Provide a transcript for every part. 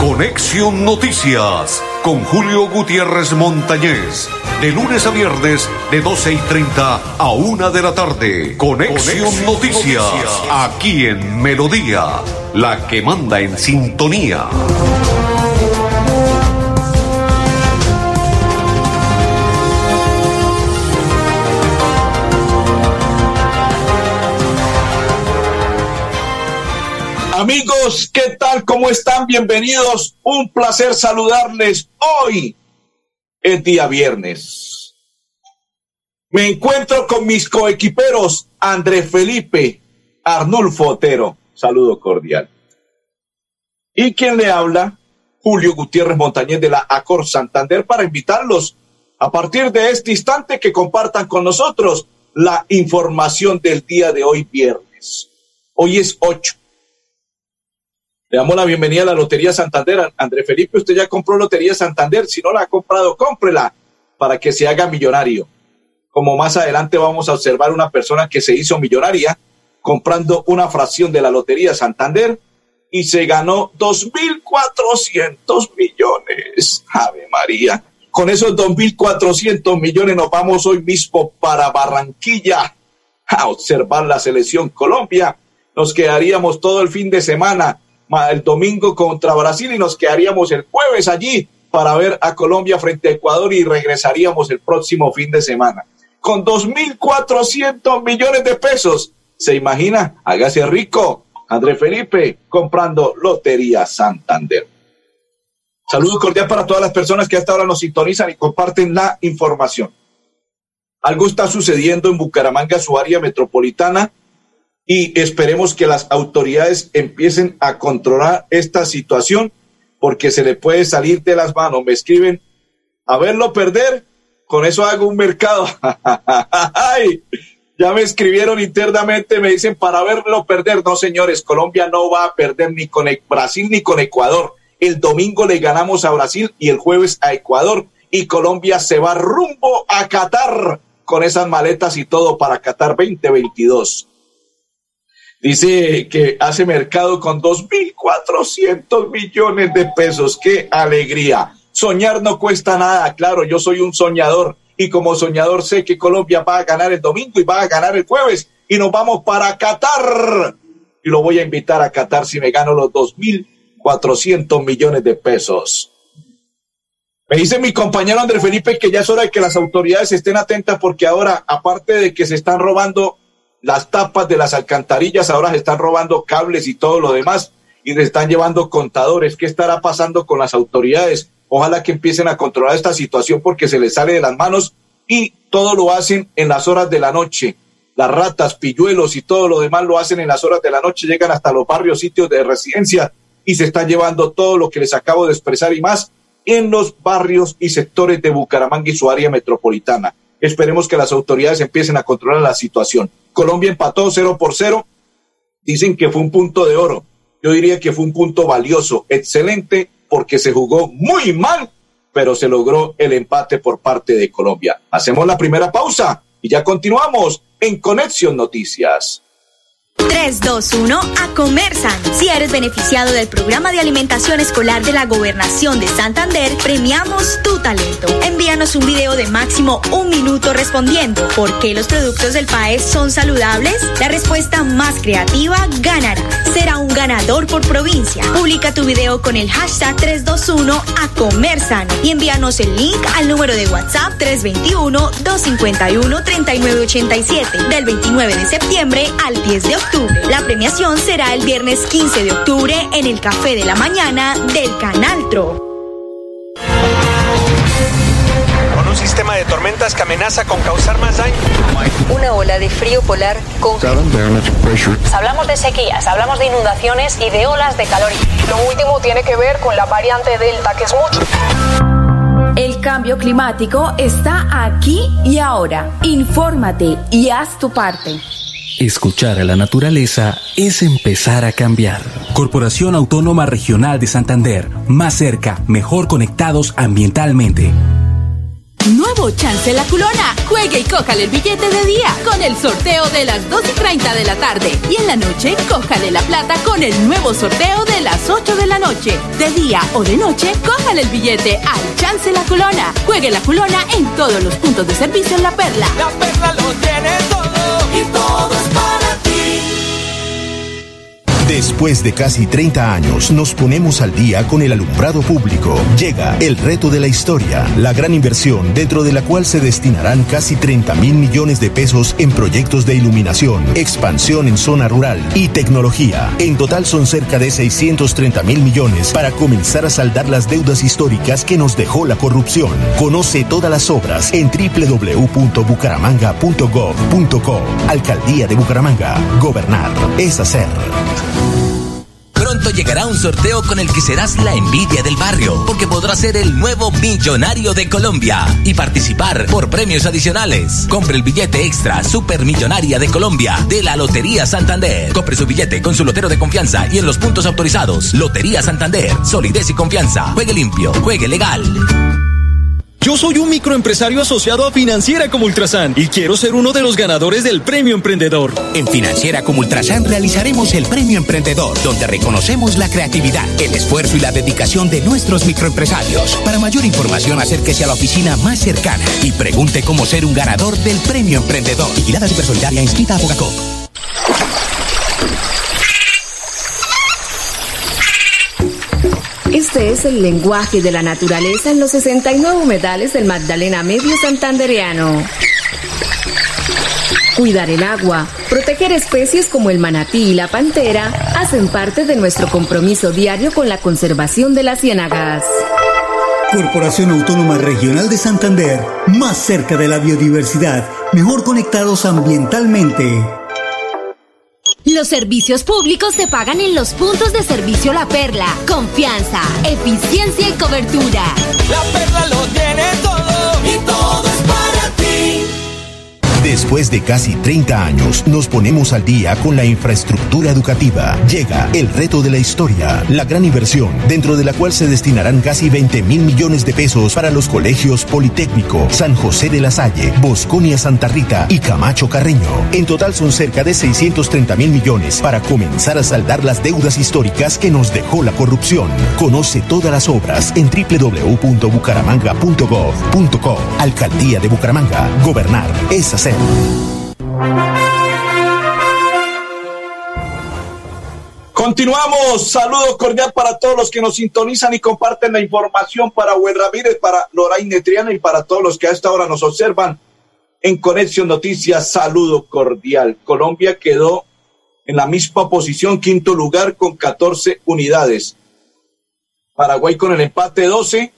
Conexión Noticias con Julio Gutiérrez Montañez. De lunes a viernes, de 12 y 30 a 1 de la tarde. Conexión, Noticias, aquí en Melodía, la que manda en sintonía. Amigos, ¿qué tal? ¿Cómo están? Bienvenidos. Un placer saludarles. Hoy es día viernes. Me encuentro con mis coequiperos André Felipe Arnulfo Otero. Saludo cordial. Y quien le habla, Julio Gutiérrez Montañez de la Acor Santander, para invitarlos a partir de este instante que compartan con nosotros la información del día de hoy viernes. Hoy es 8 le damos la bienvenida a la Lotería Santander. André Felipe, usted ya compró Lotería Santander. Si no la ha comprado, cómprela para que se haga millonario. Como más adelante vamos a observar una persona que se hizo millonaria comprando una fracción de la Lotería Santander y se ganó 2.400 millones. Ave María. Con esos 2.400 millones nos vamos hoy mismo para Barranquilla a observar la selección Colombia. Nos quedaríamos todo el fin de semana el domingo contra Brasil y nos quedaríamos el jueves allí para ver a Colombia frente a Ecuador y regresaríamos el próximo fin de semana. Con 2.400 millones de pesos. ¿Se imagina? Hágase rico. André Felipe comprando Lotería Santander. Saludos cordial para todas las personas que hasta ahora nos sintonizan y comparten la información. Algo está sucediendo en Bucaramanga, su área metropolitana, y esperemos que las autoridades empiecen a controlar esta situación porque se le puede salir de las manos. Me escriben, a verlo perder, con eso hago un mercado. ya me escribieron internamente, me dicen, para verlo perder. No, señores, Colombia no va a perder ni con Brasil ni con Ecuador. El domingo le ganamos a Brasil y el jueves a Ecuador y Colombia se va rumbo a Qatar con esas maletas y todo para Qatar 2022. Dice que hace mercado con 2.400 millones de pesos. ¡Qué alegría! Soñar no cuesta nada. Claro, yo soy un soñador y como soñador sé que Colombia va a ganar el domingo y va a ganar el jueves y nos vamos para Qatar. Y lo voy a invitar a Qatar si me gano los 2.400 millones de pesos. Me dice mi compañero André Felipe que ya es hora de que las autoridades estén atentas porque ahora, aparte de que se están robando las tapas de las alcantarillas, ahora se están robando cables y todo lo demás y se están llevando contadores. ¿Qué estará pasando con las autoridades? Ojalá que empiecen a controlar esta situación porque se les sale de las manos y todo lo hacen en las horas de la noche. Las ratas, pilluelos y todo lo demás lo hacen en las horas de la noche, llegan hasta los barrios, sitios de residencia y se están llevando todo lo que les acabo de expresar y más en los barrios y sectores de Bucaramanga y su área metropolitana. Esperemos que las autoridades empiecen a controlar la situación. Colombia empató 0 por 0. Dicen que fue un punto de oro. Yo diría que fue un punto valioso, excelente, porque se jugó muy mal, pero se logró el empate por parte de Colombia. Hacemos la primera pausa y ya continuamos en Conexión Noticias. 321 a Comersan. Si eres beneficiado del programa de alimentación escolar de la Gobernación de Santander, premiamos tu talento. Envíanos un video de máximo un minuto respondiendo ¿Por qué los productos del país son saludables? La respuesta más creativa ganará. Será un ganador por provincia. Publica tu video con el hashtag 321 a Comersan y envíanos el link al número de WhatsApp 321-251-3987 del 29 de septiembre al 10 de octubre la premiación será el viernes 15 de octubre en el Café de la Mañana del Canal Tro. Con un sistema de tormentas que amenaza con causar más daño. Una ola de frío polar con... Hablamos de sequías, hablamos de inundaciones y de olas de calor. Lo último tiene que ver con la variante Delta, que es mucho. El cambio climático está aquí y ahora. Infórmate y haz tu parte. Escuchar a la naturaleza es empezar a cambiar. Corporación Autónoma Regional de Santander. Más cerca, mejor conectados ambientalmente. Nuevo Chance La Culona. Juegue y cójale el billete de día con el sorteo de las 2 y 30 de la tarde. Y en la noche, cójale la plata con el nuevo sorteo de las 8 de la noche. De día o de noche, cójale el billete al Chance La Culona. Juegue La Culona en todos los puntos de servicio en La Perla. La Perla lo tiene todo Después de casi 30 años, nos ponemos al día con el alumbrado público. Llega el reto de la historia, la gran inversión dentro de la cual se destinarán casi 30 mil millones de pesos en proyectos de iluminación, expansión en zona rural y tecnología. En total son cerca de 630 mil millones para comenzar a saldar las deudas históricas que nos dejó la corrupción. Conoce todas las obras en www.bucaramanga.gov.co. Alcaldía de Bucaramanga. Gobernar es hacer. Llegará un sorteo con el que serás la envidia del barrio, porque podrás ser el nuevo millonario de Colombia y participar por premios adicionales. Compre el billete extra Supermillonaria de Colombia de la Lotería Santander. Compre su billete con su lotero de confianza y en los puntos autorizados. Lotería Santander, solidez y confianza. Juegue limpio, juegue legal. Yo soy un microempresario asociado a Financiera como Ultrasan y quiero ser uno de los ganadores del Premio Emprendedor. En Financiera como Ultrasan realizaremos el Premio Emprendedor, donde reconocemos la creatividad, el esfuerzo y la dedicación de nuestros microempresarios. Para mayor información, acérquese a la oficina más cercana y pregunte cómo ser un ganador del Premio Emprendedor. Vigilada Supersolidaria inscrita a Bogacop. Este es el lenguaje de la naturaleza en los 69 humedales del Magdalena Medio Santandereano. Cuidar el agua, proteger especies como el manatí y la pantera hacen parte de nuestro compromiso diario con la conservación de las ciénagas. Corporación Autónoma Regional de Santander, más cerca de la biodiversidad, mejor conectados ambientalmente. Los servicios públicos se pagan en los puntos de servicio La Perla. Confianza, eficiencia y cobertura. La Perla lo tiene todo Después de casi 30 años, nos ponemos al día con la infraestructura educativa. Llega el reto de la historia, la gran inversión, dentro de la cual se destinarán casi 20 mil millones de pesos para los colegios Politécnico, San José de la Salle, Bosconia Santa Rita y Camacho Carreño. En total son cerca de 630 mil millones para comenzar a saldar las deudas históricas que nos dejó la corrupción. Conoce todas las obras en www.bucaramanga.gov.co. Alcaldía de Bucaramanga. Gobernar es hacer. Continuamos. Saludos cordial para todos los que nos sintonizan y comparten la información para Web Ramírez, para Loraine Triana y para todos los que a esta hora nos observan en Conexión Noticias. Saludo cordial. Colombia quedó en la misma posición, quinto lugar con 14 unidades. Paraguay con el empate 12,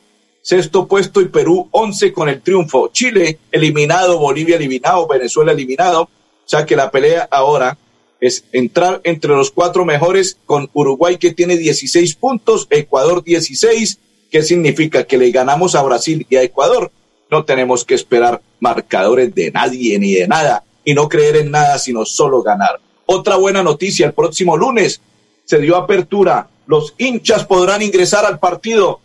sexto puesto y Perú 11 con el triunfo. Chile eliminado, Bolivia eliminado, Venezuela eliminado. O sea que la pelea ahora es entrar entre los cuatro mejores con Uruguay que tiene 16 puntos, Ecuador 16. ¿Qué significa? Que le ganamos a Brasil y a Ecuador. No tenemos que esperar marcadores de nadie ni de nada y no creer en nada, sino solo ganar. Otra buena noticia, el próximo lunes se dio apertura. Los hinchas podrán ingresar al partido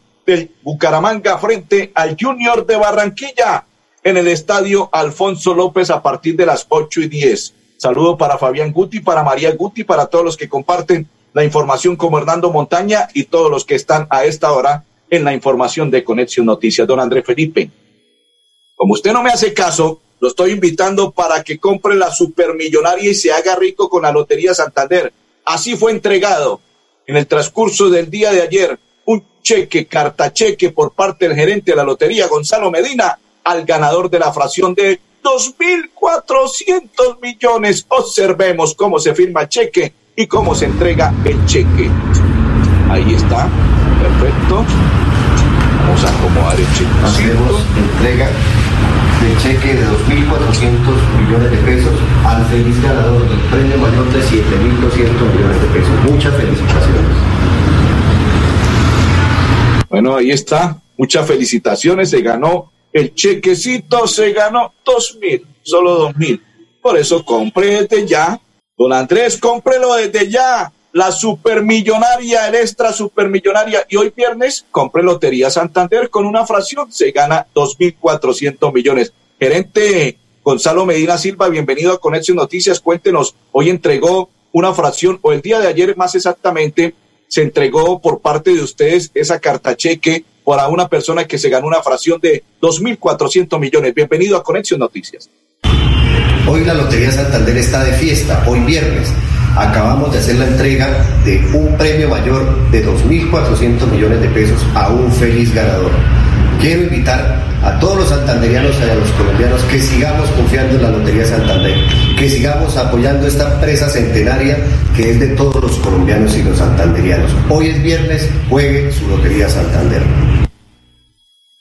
Bucaramanga frente al Junior de Barranquilla en el estadio Alfonso López a partir de las ocho y diez. Saludo para Fabián Guti, para María Guti, para todos los que comparten la información como Hernando Montaña y todos los que están a esta hora en la información de Conexión Noticias. Don André Felipe, como usted no me hace caso, lo estoy invitando para que compre la supermillonaria y se haga rico con la Lotería Santander. Así fue entregado en el transcurso del día de ayer cheque, carta cheque por parte del gerente de la Lotería, Gonzalo Medina, al ganador de la fracción de 2.400 millones. Observemos cómo se firma el cheque y cómo se entrega el cheque. Ahí está, perfecto. Vamos a acomodar el cheque. Hacemos entrega del cheque de 2.400 millones de pesos al feliz ganador del premio mayor de 7.200 millones de pesos. Muchas felicitaciones. Bueno, ahí está. Muchas felicitaciones. Se ganó el chequecito, se ganó dos mil, solo dos mil. Por eso compre desde ya. Don Andrés, cómprelo desde ya. la supermillonaria, el extra supermillonaria. Y hoy viernes compre Lotería Santander con una fracción, se gana 2.400 millones. Gerente Gonzalo Medina Silva, bienvenido a Conexión Noticias. Cuéntenos, hoy entregó una fracción, o el día de ayer más exactamente, se entregó por parte de ustedes esa carta cheque para una persona que se ganó una fracción de 2.400 millones. Bienvenido a Conexión Noticias. Hoy la Lotería Santander está de fiesta, hoy viernes. Acabamos de hacer la entrega de un premio mayor de 2.400 millones de pesos a un feliz ganador. Quiero invitar a todos los santanderianos y a los colombianos que sigamos confiando en la Lotería Santander, que sigamos apoyando esta empresa centenaria que es de todos los colombianos y los santanderianos. Hoy es viernes, juegue su Lotería Santander.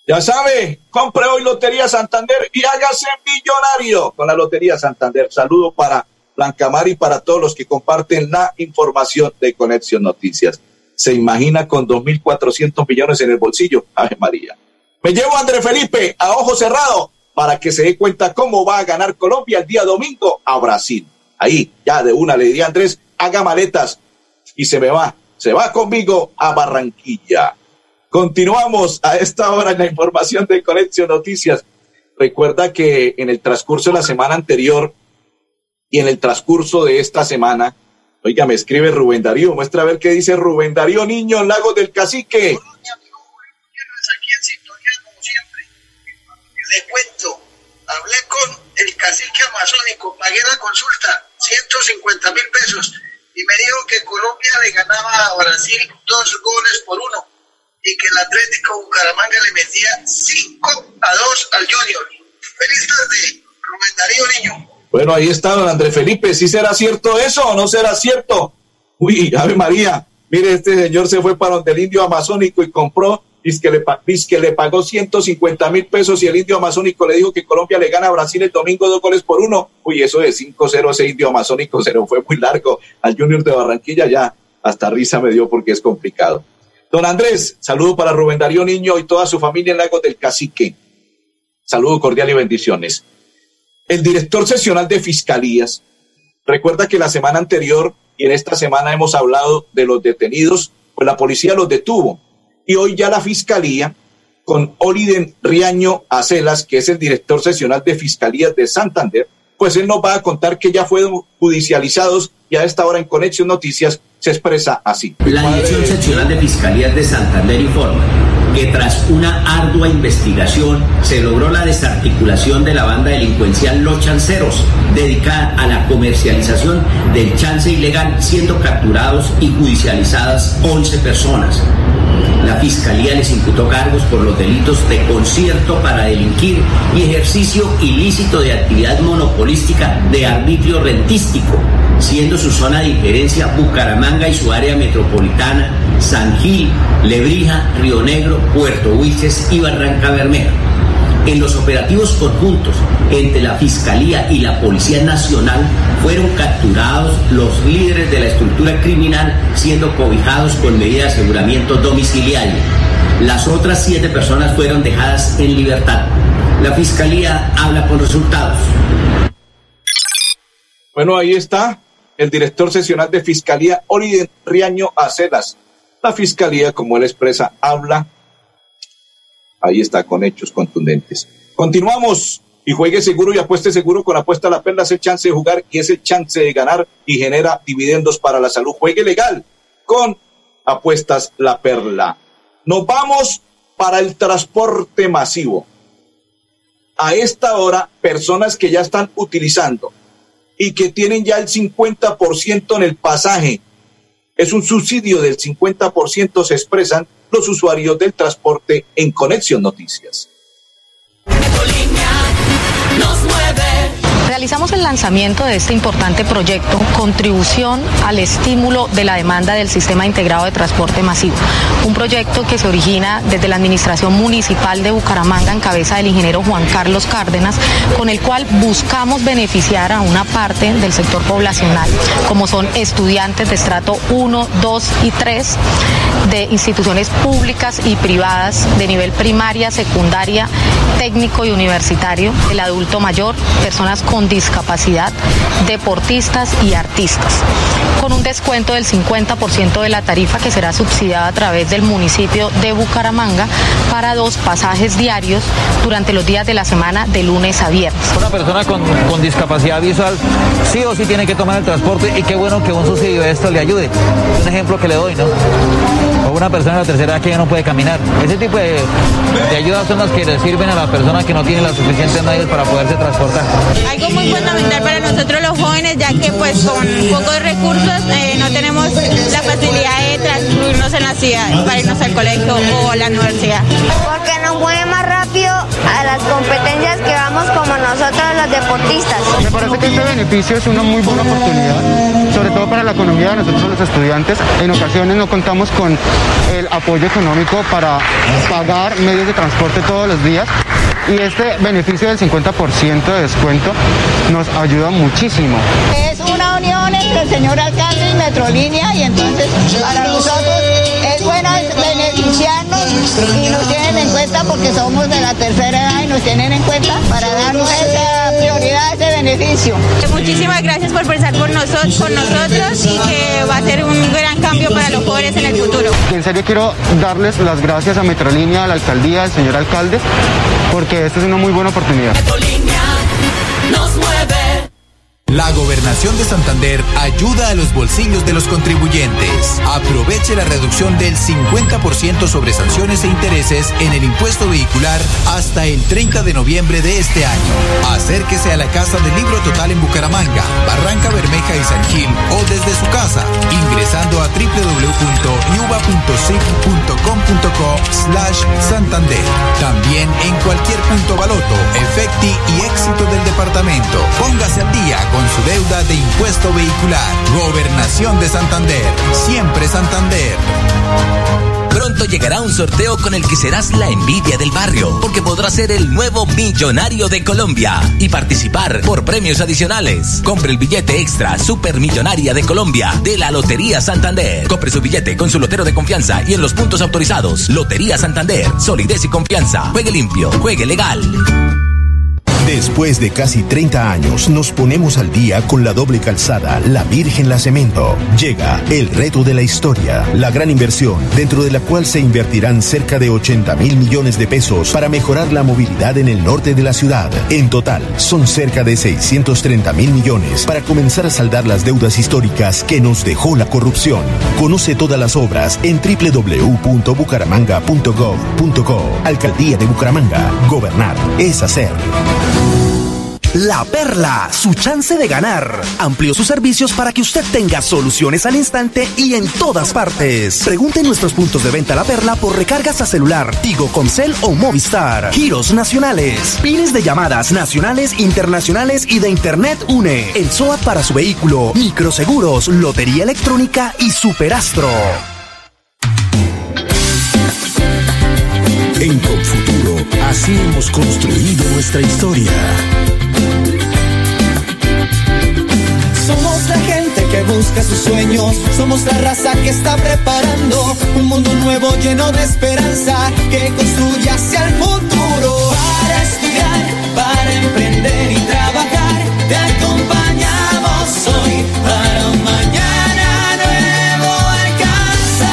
Ya sabe, compre hoy Lotería Santander y hágase millonario con la Lotería Santander. Saludo para Blancamar y para todos los que comparten la información de Conexión Noticias. Se imagina con 2.400 millones en el bolsillo. Ave María. Me llevo a André Felipe a ojo cerrado para que se dé cuenta cómo va a ganar Colombia el día domingo a Brasil. Ahí, ya de una le di a Andrés, haga maletas y se me va, se va conmigo a Barranquilla. Continuamos a esta hora en la información de Conexión Noticias. Recuerda que en el transcurso de la semana anterior y en el transcurso de esta semana, oiga, me escribe Rubén Darío, muestra a ver qué dice Rubén Darío Niño, Lago del Cacique. Le cuento, hablé con el cacique amazónico, pagué la consulta, 150 mil pesos, y me dijo que Colombia le ganaba a Brasil dos goles por uno y que el Atlético Bucaramanga le metía 5 a 2 al Junior. Feliz tarde, Rubén Darío Niño. Bueno, ahí está don Andrés Felipe. ¿Sí será cierto eso o no será cierto? Uy, Ave María. Mire, este señor se fue para donde el indio amazónico y compró, dice que le, que le pagó 150 mil pesos y el indio amazónico le dijo que Colombia le gana a Brasil el domingo dos goles por uno. Uy, eso de 5-0 ese indio amazónico se lo fue muy largo al Junior de Barranquilla. Ya hasta risa me dio porque es complicado. Don Andrés, saludo para Rubén Darío Niño y toda su familia en Lagos del Cacique. Saludo cordial y bendiciones. El director sesional de Fiscalías, recuerda que la semana anterior y en esta semana hemos hablado de los detenidos, pues la policía los detuvo. Y hoy ya la Fiscalía, con Oliden Riaño Acelas, que es el director sesional de Fiscalías de Santander, pues él nos va a contar que ya fueron judicializados y a esta hora en Conexión Noticias se expresa así. La Dirección Seccional de Fiscalías de Santander informa que tras una ardua investigación se logró la desarticulación de la banda delincuencial Los Chanceros, dedicada a la comercialización del chance ilegal, siendo capturados y judicializadas 11 personas. La Fiscalía les imputó cargos por los delitos de concierto para delinquir y ejercicio ilícito de actividad monopolística de arbitrio rentístico, siendo su zona de injerencia Bucaramanga y su área metropolitana, San Gil, Lebrija, Río Negro, Puerto Wilches y Barranca Bermeja. En los operativos conjuntos entre la Fiscalía y la Policía Nacional fueron capturados los líderes de la estructura criminal siendo cobijados con medidas de aseguramiento domiciliario. Las otras siete personas fueron dejadas en libertad. La Fiscalía habla con resultados. Bueno, ahí está el director sesional de Fiscalía, Oliden Riaño Acedas. La Fiscalía, como él expresa, habla Ahí está, con hechos contundentes. Continuamos y juegue seguro y apueste seguro con apuesta a la perla, ese chance de jugar y ese chance de ganar y genera dividendos para la salud. Juegue legal con apuestas la perla. Nos vamos para el transporte masivo. A esta hora, personas que ya están utilizando y que tienen ya el 50% en el pasaje, es un subsidio del 50%, se expresan los usuarios del transporte en Conexión Noticias. Realizamos el lanzamiento de este importante proyecto, contribución al estímulo de la demanda del Sistema Integrado de Transporte Masivo, un proyecto que se origina desde la Administración Municipal de Bucaramanga en cabeza del ingeniero Juan Carlos Cárdenas, con el cual buscamos beneficiar a una parte del sector poblacional, como son estudiantes de estrato 1, 2 y 3 de instituciones públicas y privadas de nivel primaria, secundaria, técnico y universitario, el adulto mayor, personas con discapacidad, deportistas y artistas, con un descuento del 50% de la tarifa que será subsidiada a través del municipio de Bucaramanga para dos pasajes diarios durante los días de la semana de lunes a viernes. Una persona con, con discapacidad visual sí o sí tiene que tomar el transporte y qué bueno que un subsidio de esto le ayude. Un ejemplo que le doy, ¿no? O una persona de la tercera edad que ya no puede caminar. Ese tipo de, de ayudas son las que le sirven a la persona que no tiene las suficientes medios para poderse transportar. Algo muy fundamental para nosotros los jóvenes, ya que pues con pocos recursos eh, no tenemos la facilidad de transcurrirnos en la ciudad para irnos al colegio o a la universidad. Porque nos mueve más rápido a las competencias que vamos como nosotros los deportistas. Me parece que este beneficio es una muy buena oportunidad, sobre todo para la economía de nosotros los estudiantes. En ocasiones no contamos con el apoyo económico para pagar medios de transporte todos los días y este beneficio del 50% de descuento nos ayuda muchísimo. Es una unión entre el señor alcalde y Metrolínea y entonces para nosotros beneficiarnos y nos tienen en cuenta porque somos de la tercera edad y nos tienen en cuenta para darnos esa prioridad, ese beneficio. Muchísimas gracias por pensar por nosotros, con nosotros y que va a ser un gran cambio para los jóvenes en el futuro. En serio quiero darles las gracias a Metrolínea, a la alcaldía, al señor alcalde, porque esta es una muy buena oportunidad. nos mueve. La gobernación de Santander ayuda a los bolsillos de los contribuyentes. Aproveche la reducción del 50% sobre sanciones e intereses en el impuesto vehicular hasta el 30 de noviembre de este año. Acérquese a la Casa del Libro Total en Bucaramanga, Barranca Bermeja y San Gil o desde su casa ingresando a www.yuba.sig.com.co slash Santander. También en cualquier punto baloto, efecti y éxito del departamento. Póngase al día con su deuda de impuesto vehicular. Gobernación de Santander. Siempre Santander. Pronto llegará un sorteo con el que serás la envidia del barrio, porque podrás ser el nuevo millonario de Colombia y participar por premios adicionales. Compre el billete extra Supermillonaria de Colombia de la Lotería Santander. Compre su billete con su lotero de confianza y en los puntos autorizados. Lotería Santander, solidez y confianza. Juegue limpio, juegue legal. Después de casi 30 años, nos ponemos al día con la doble calzada La Virgen La Cemento. Llega el reto de la historia, la gran inversión, dentro de la cual se invertirán cerca de 80 mil millones de pesos para mejorar la movilidad en el norte de la ciudad. En total, son cerca de 630 mil millones para comenzar a saldar las deudas históricas que nos dejó la corrupción. Conoce todas las obras en www.bucaramanga.gov.co. Alcaldía de Bucaramanga. Gobernar es hacer. La Perla, su chance de ganar. Amplió sus servicios para que usted tenga soluciones al instante y en todas partes. Pregunte en nuestros puntos de venta La Perla por recargas a celular, Tigo, Comcel o Movistar. Giros nacionales, pines de llamadas nacionales, internacionales y de Internet UNE. El SOAT para su vehículo, microseguros, lotería electrónica y superastro. En Confuturo, así hemos construido nuestra historia. Somos la gente que busca sus sueños, somos la raza que está preparando un mundo nuevo lleno de esperanza que construye hacia el futuro. Para estudiar, para emprender y trabajar, te acompañamos hoy para un mañana nuevo alcanzar.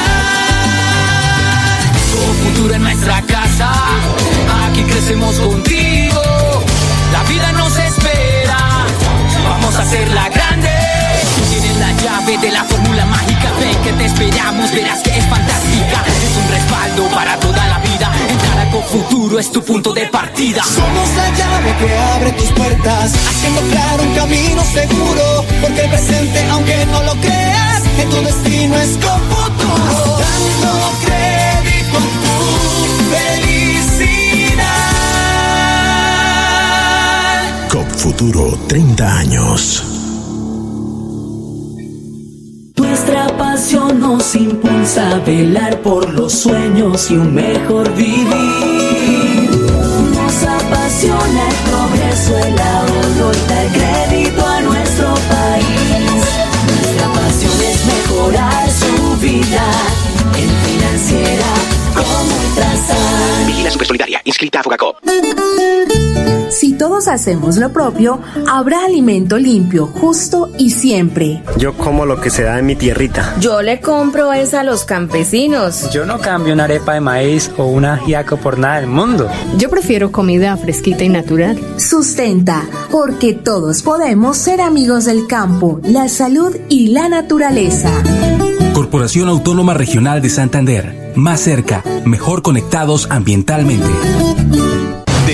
Tu futuro en nuestra casa, aquí crecemos contigo. La vida nos espera, vamos a hacerla grande. Tú tienes la llave de la fórmula mágica, ven que te esperamos, verás que es fantástica. Es un respaldo para toda la vida. Entrar a futuro es tu punto de partida. Somos la llave que abre tus puertas, haciendo claro un camino seguro. Porque el presente, aunque no lo creas, en tu destino es con futuro. Dando crédito a tu felicidad. COP Futuro 30 años. Nos impulsa a velar por los sueños y un mejor vivir. Nos apasiona el progreso, el ahorro y dar crédito a nuestro país. Nuestra pasión es mejorar su vida en financiera como Ultrasan. Vigila Supersolidaria, inscrita a Fogacop. Si todos hacemos lo propio, habrá alimento limpio, justo y siempre. Yo como lo que se da en mi tierrita. Yo le compro es a los campesinos. Yo no cambio una arepa de maíz o una ajiaco por nada del mundo. Yo prefiero comida fresquita y natural. Sustenta, porque todos podemos ser amigos del campo, la salud y la naturaleza. Corporación Autónoma Regional de Santander. Más cerca, mejor conectados ambientalmente.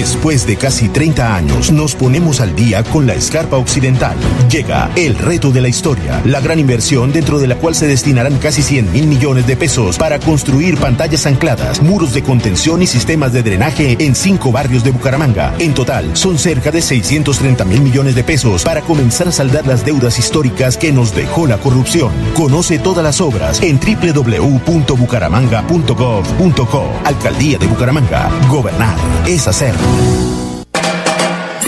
Después de casi 30 años, nos ponemos al día con la escarpa occidental. Llega el reto de la historia, la gran inversión dentro de la cual se destinarán casi 100 mil millones de pesos para construir pantallas ancladas, muros de contención y sistemas de drenaje en cinco barrios de Bucaramanga. En total, son cerca de 630 mil millones de pesos para comenzar a saldar las deudas históricas que nos dejó la corrupción. Conoce todas las obras en www.bucaramanga.gov.co. Alcaldía de Bucaramanga. Gobernar es hacer.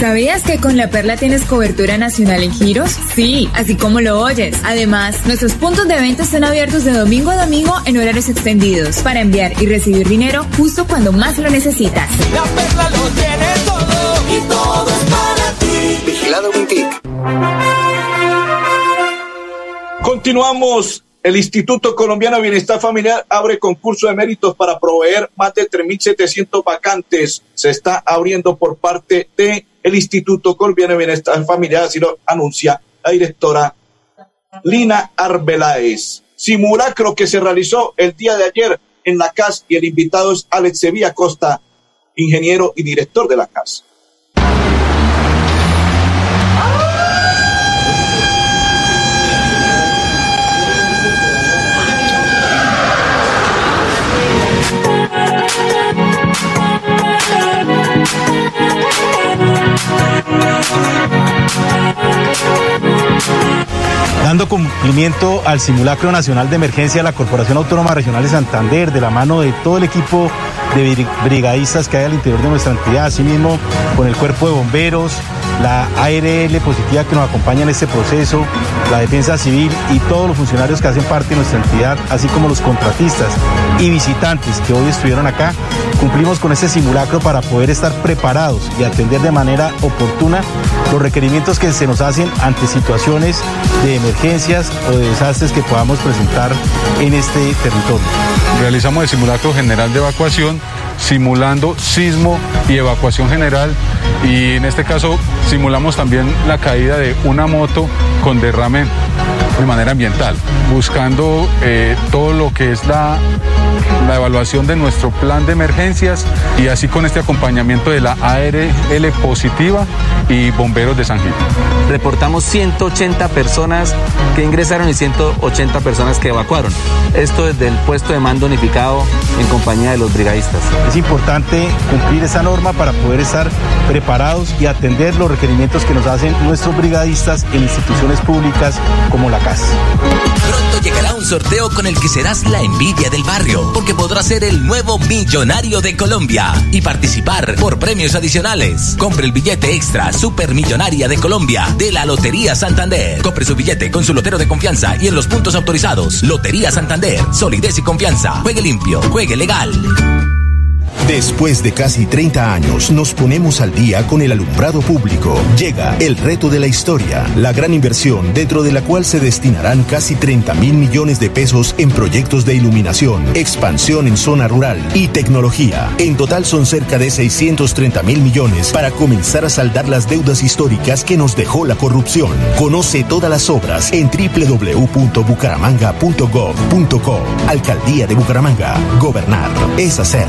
¿Sabías que con La Perla tienes cobertura nacional en giros? Sí, así como lo oyes. Además, nuestros puntos de venta están abiertos de domingo a domingo en horarios extendidos para enviar y recibir dinero justo cuando más lo necesitas. La Perla lo tiene todo y todo es para ti. Vigilado Mintic. Continuamos. El Instituto Colombiano de Bienestar Familiar abre concurso de méritos para proveer más de 3.700 vacantes. Se está abriendo por parte de el Instituto Colombiano de Bienestar Familiar, así lo anuncia la directora Lina Arbeláez. Simulacro que se realizó el día de ayer en la CAS y el invitado es Alex Sevilla Costa, ingeniero y director de la CAS. Dando cumplimiento al simulacro nacional de emergencia de la Corporación Autónoma Regional de Santander, de la mano de todo el equipo de bri- brigadistas que hay al interior de nuestra entidad, asimismo con el cuerpo de bomberos, la ARL positiva que nos acompaña en este proceso, la defensa civil y todos los funcionarios que hacen parte de nuestra entidad, así como los contratistas y visitantes que hoy estuvieron acá, cumplimos con este simulacro para poder estar preparados y atender de manera oportuna los requerimientos que se nos hacen ante situaciones de emergencias o de desastres que podamos presentar en este territorio. Realizamos el simulacro general de evacuación, simulando sismo y evacuación general. Y en este caso simulamos también la caída de una moto con derrame de manera ambiental, buscando eh, todo lo que es la, la evaluación de nuestro plan de emergencias y así con este acompañamiento de la ARL positiva y bomberos de San Gil. Reportamos 180 personas que ingresaron y 180 personas que evacuaron. Esto desde el puesto de mando unificado en compañía de los brigadistas. Es importante cumplir esa norma para poder estar preparados y atender los requerimientos que nos hacen nuestros brigadistas en instituciones públicas como la Pronto llegará un sorteo con el que serás la envidia del barrio, porque podrás ser el nuevo millonario de Colombia y participar por premios adicionales. Compre el billete extra Supermillonaria de Colombia de la Lotería Santander. Compre su billete con su lotero de confianza y en los puntos autorizados. Lotería Santander, solidez y confianza. Juegue limpio, juegue legal. Después de casi 30 años, nos ponemos al día con el alumbrado público. Llega el reto de la historia, la gran inversión dentro de la cual se destinarán casi 30 mil millones de pesos en proyectos de iluminación, expansión en zona rural y tecnología. En total son cerca de 630 mil millones para comenzar a saldar las deudas históricas que nos dejó la corrupción. Conoce todas las obras en www.bucaramanga.gov.co. Alcaldía de Bucaramanga. Gobernar es hacer.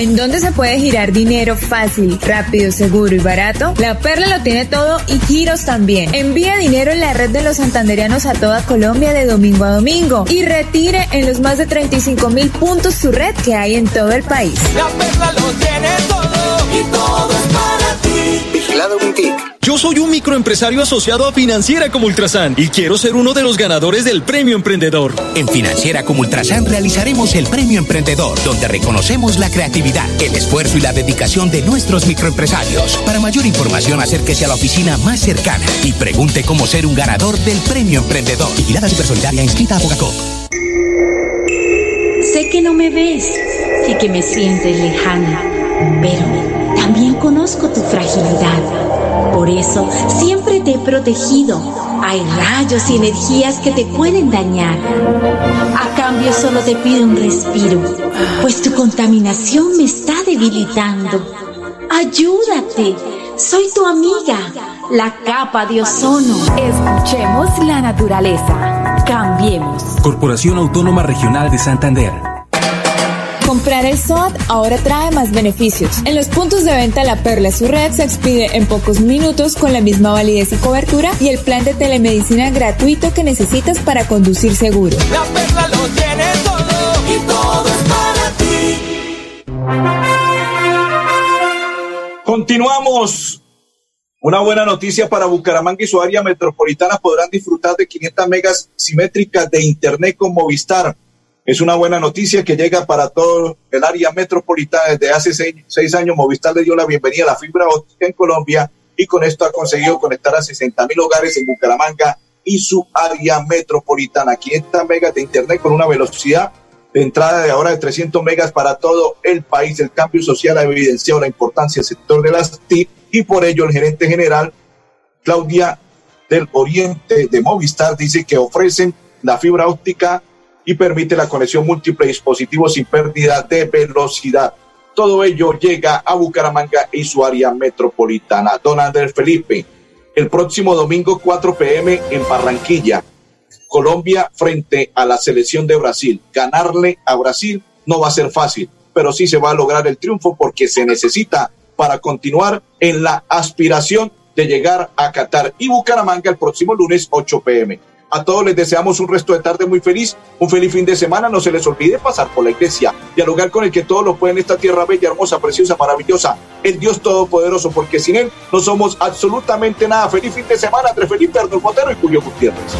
¿En dónde se puede girar dinero fácil, rápido, seguro y barato? La Perla lo tiene todo y giros también. Envía dinero en la red de los santanderianos a toda Colombia de domingo a domingo y retire en los más de 35 mil puntos su red que hay en todo el país. La Perla lo tiene todo y todo. Vigilado Mintic. Yo soy un microempresario asociado a Financiera como Ultrasan y quiero ser uno de los ganadores del Premio Emprendedor. En Financiera como Ultrasan realizaremos el Premio Emprendedor, donde reconocemos la creatividad, el esfuerzo y la dedicación de nuestros microempresarios. Para mayor información, acérquese a la oficina más cercana y pregunte cómo ser un ganador del Premio Emprendedor. Vigilada Supersolidaria inscrita a. Sé que no me ves y que me sientes lejana, pero también conozco tu fragilidad por eso siempre te he protegido. Hay rayos y energías que te pueden dañar. A cambio solo te pido un respiro, pues tu contaminación me está debilitando. Ayúdate, soy tu amiga, la capa de ozono. Escuchemos la naturaleza. Cambiemos. Corporación Autónoma Regional de Santander. Comprar el SOAT ahora trae más beneficios. En los puntos de venta La Perla su red se expide en pocos minutos con la misma validez y cobertura y el plan de telemedicina gratuito que necesitas para conducir seguro. La Perla lo tiene todo y todo es para ti. Continuamos. Una buena noticia para Bucaramanga y su área metropolitana podrán disfrutar de 500 megas simétricas de internet con Movistar es una buena noticia que llega para todo el área metropolitana. Desde hace seis, años, Movistar le dio la bienvenida a la fibra óptica en Colombia y con esto ha conseguido conectar a 60 mil hogares en Bucaramanga y su área metropolitana. 500 megas de Internet con una velocidad de entrada de ahora de 300 megas para todo el país. El cambio social ha evidenciado la importancia del sector de las TIC y por ello el gerente general, Claudia del Oriente de Movistar, dice que ofrecen la fibra óptica y permite la conexión múltiple dispositivos sin pérdida de velocidad. Todo ello llega a Bucaramanga y su área metropolitana. Don Andrés Felipe, el próximo domingo 4 pm en Barranquilla, Colombia frente a la selección de Brasil. Ganarle a Brasil no va a ser fácil, pero sí se va a lograr el triunfo porque se necesita para continuar en la aspiración de llegar a Qatar y Bucaramanga el próximo lunes 8 pm. A todos les deseamos un resto de tarde muy feliz, un feliz fin de semana. No se les olvide pasar por la iglesia, dialogar con el que todos lo pueden en esta tierra bella, hermosa, preciosa, maravillosa, el Dios Todopoderoso, porque sin Él no somos absolutamente nada. Feliz fin de semana entre Felipe Arnold Montero y Julio Gutiérrez.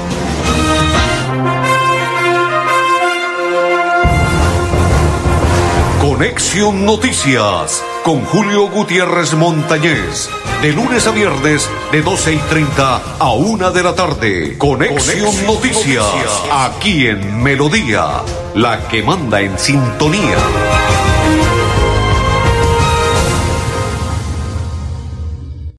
Conexión Noticias con Julio Gutiérrez Montañez. De lunes a viernes, de 12 y 30 a 1 de la tarde. Conexión, Noticias, aquí en Melodía, la que manda en sintonía.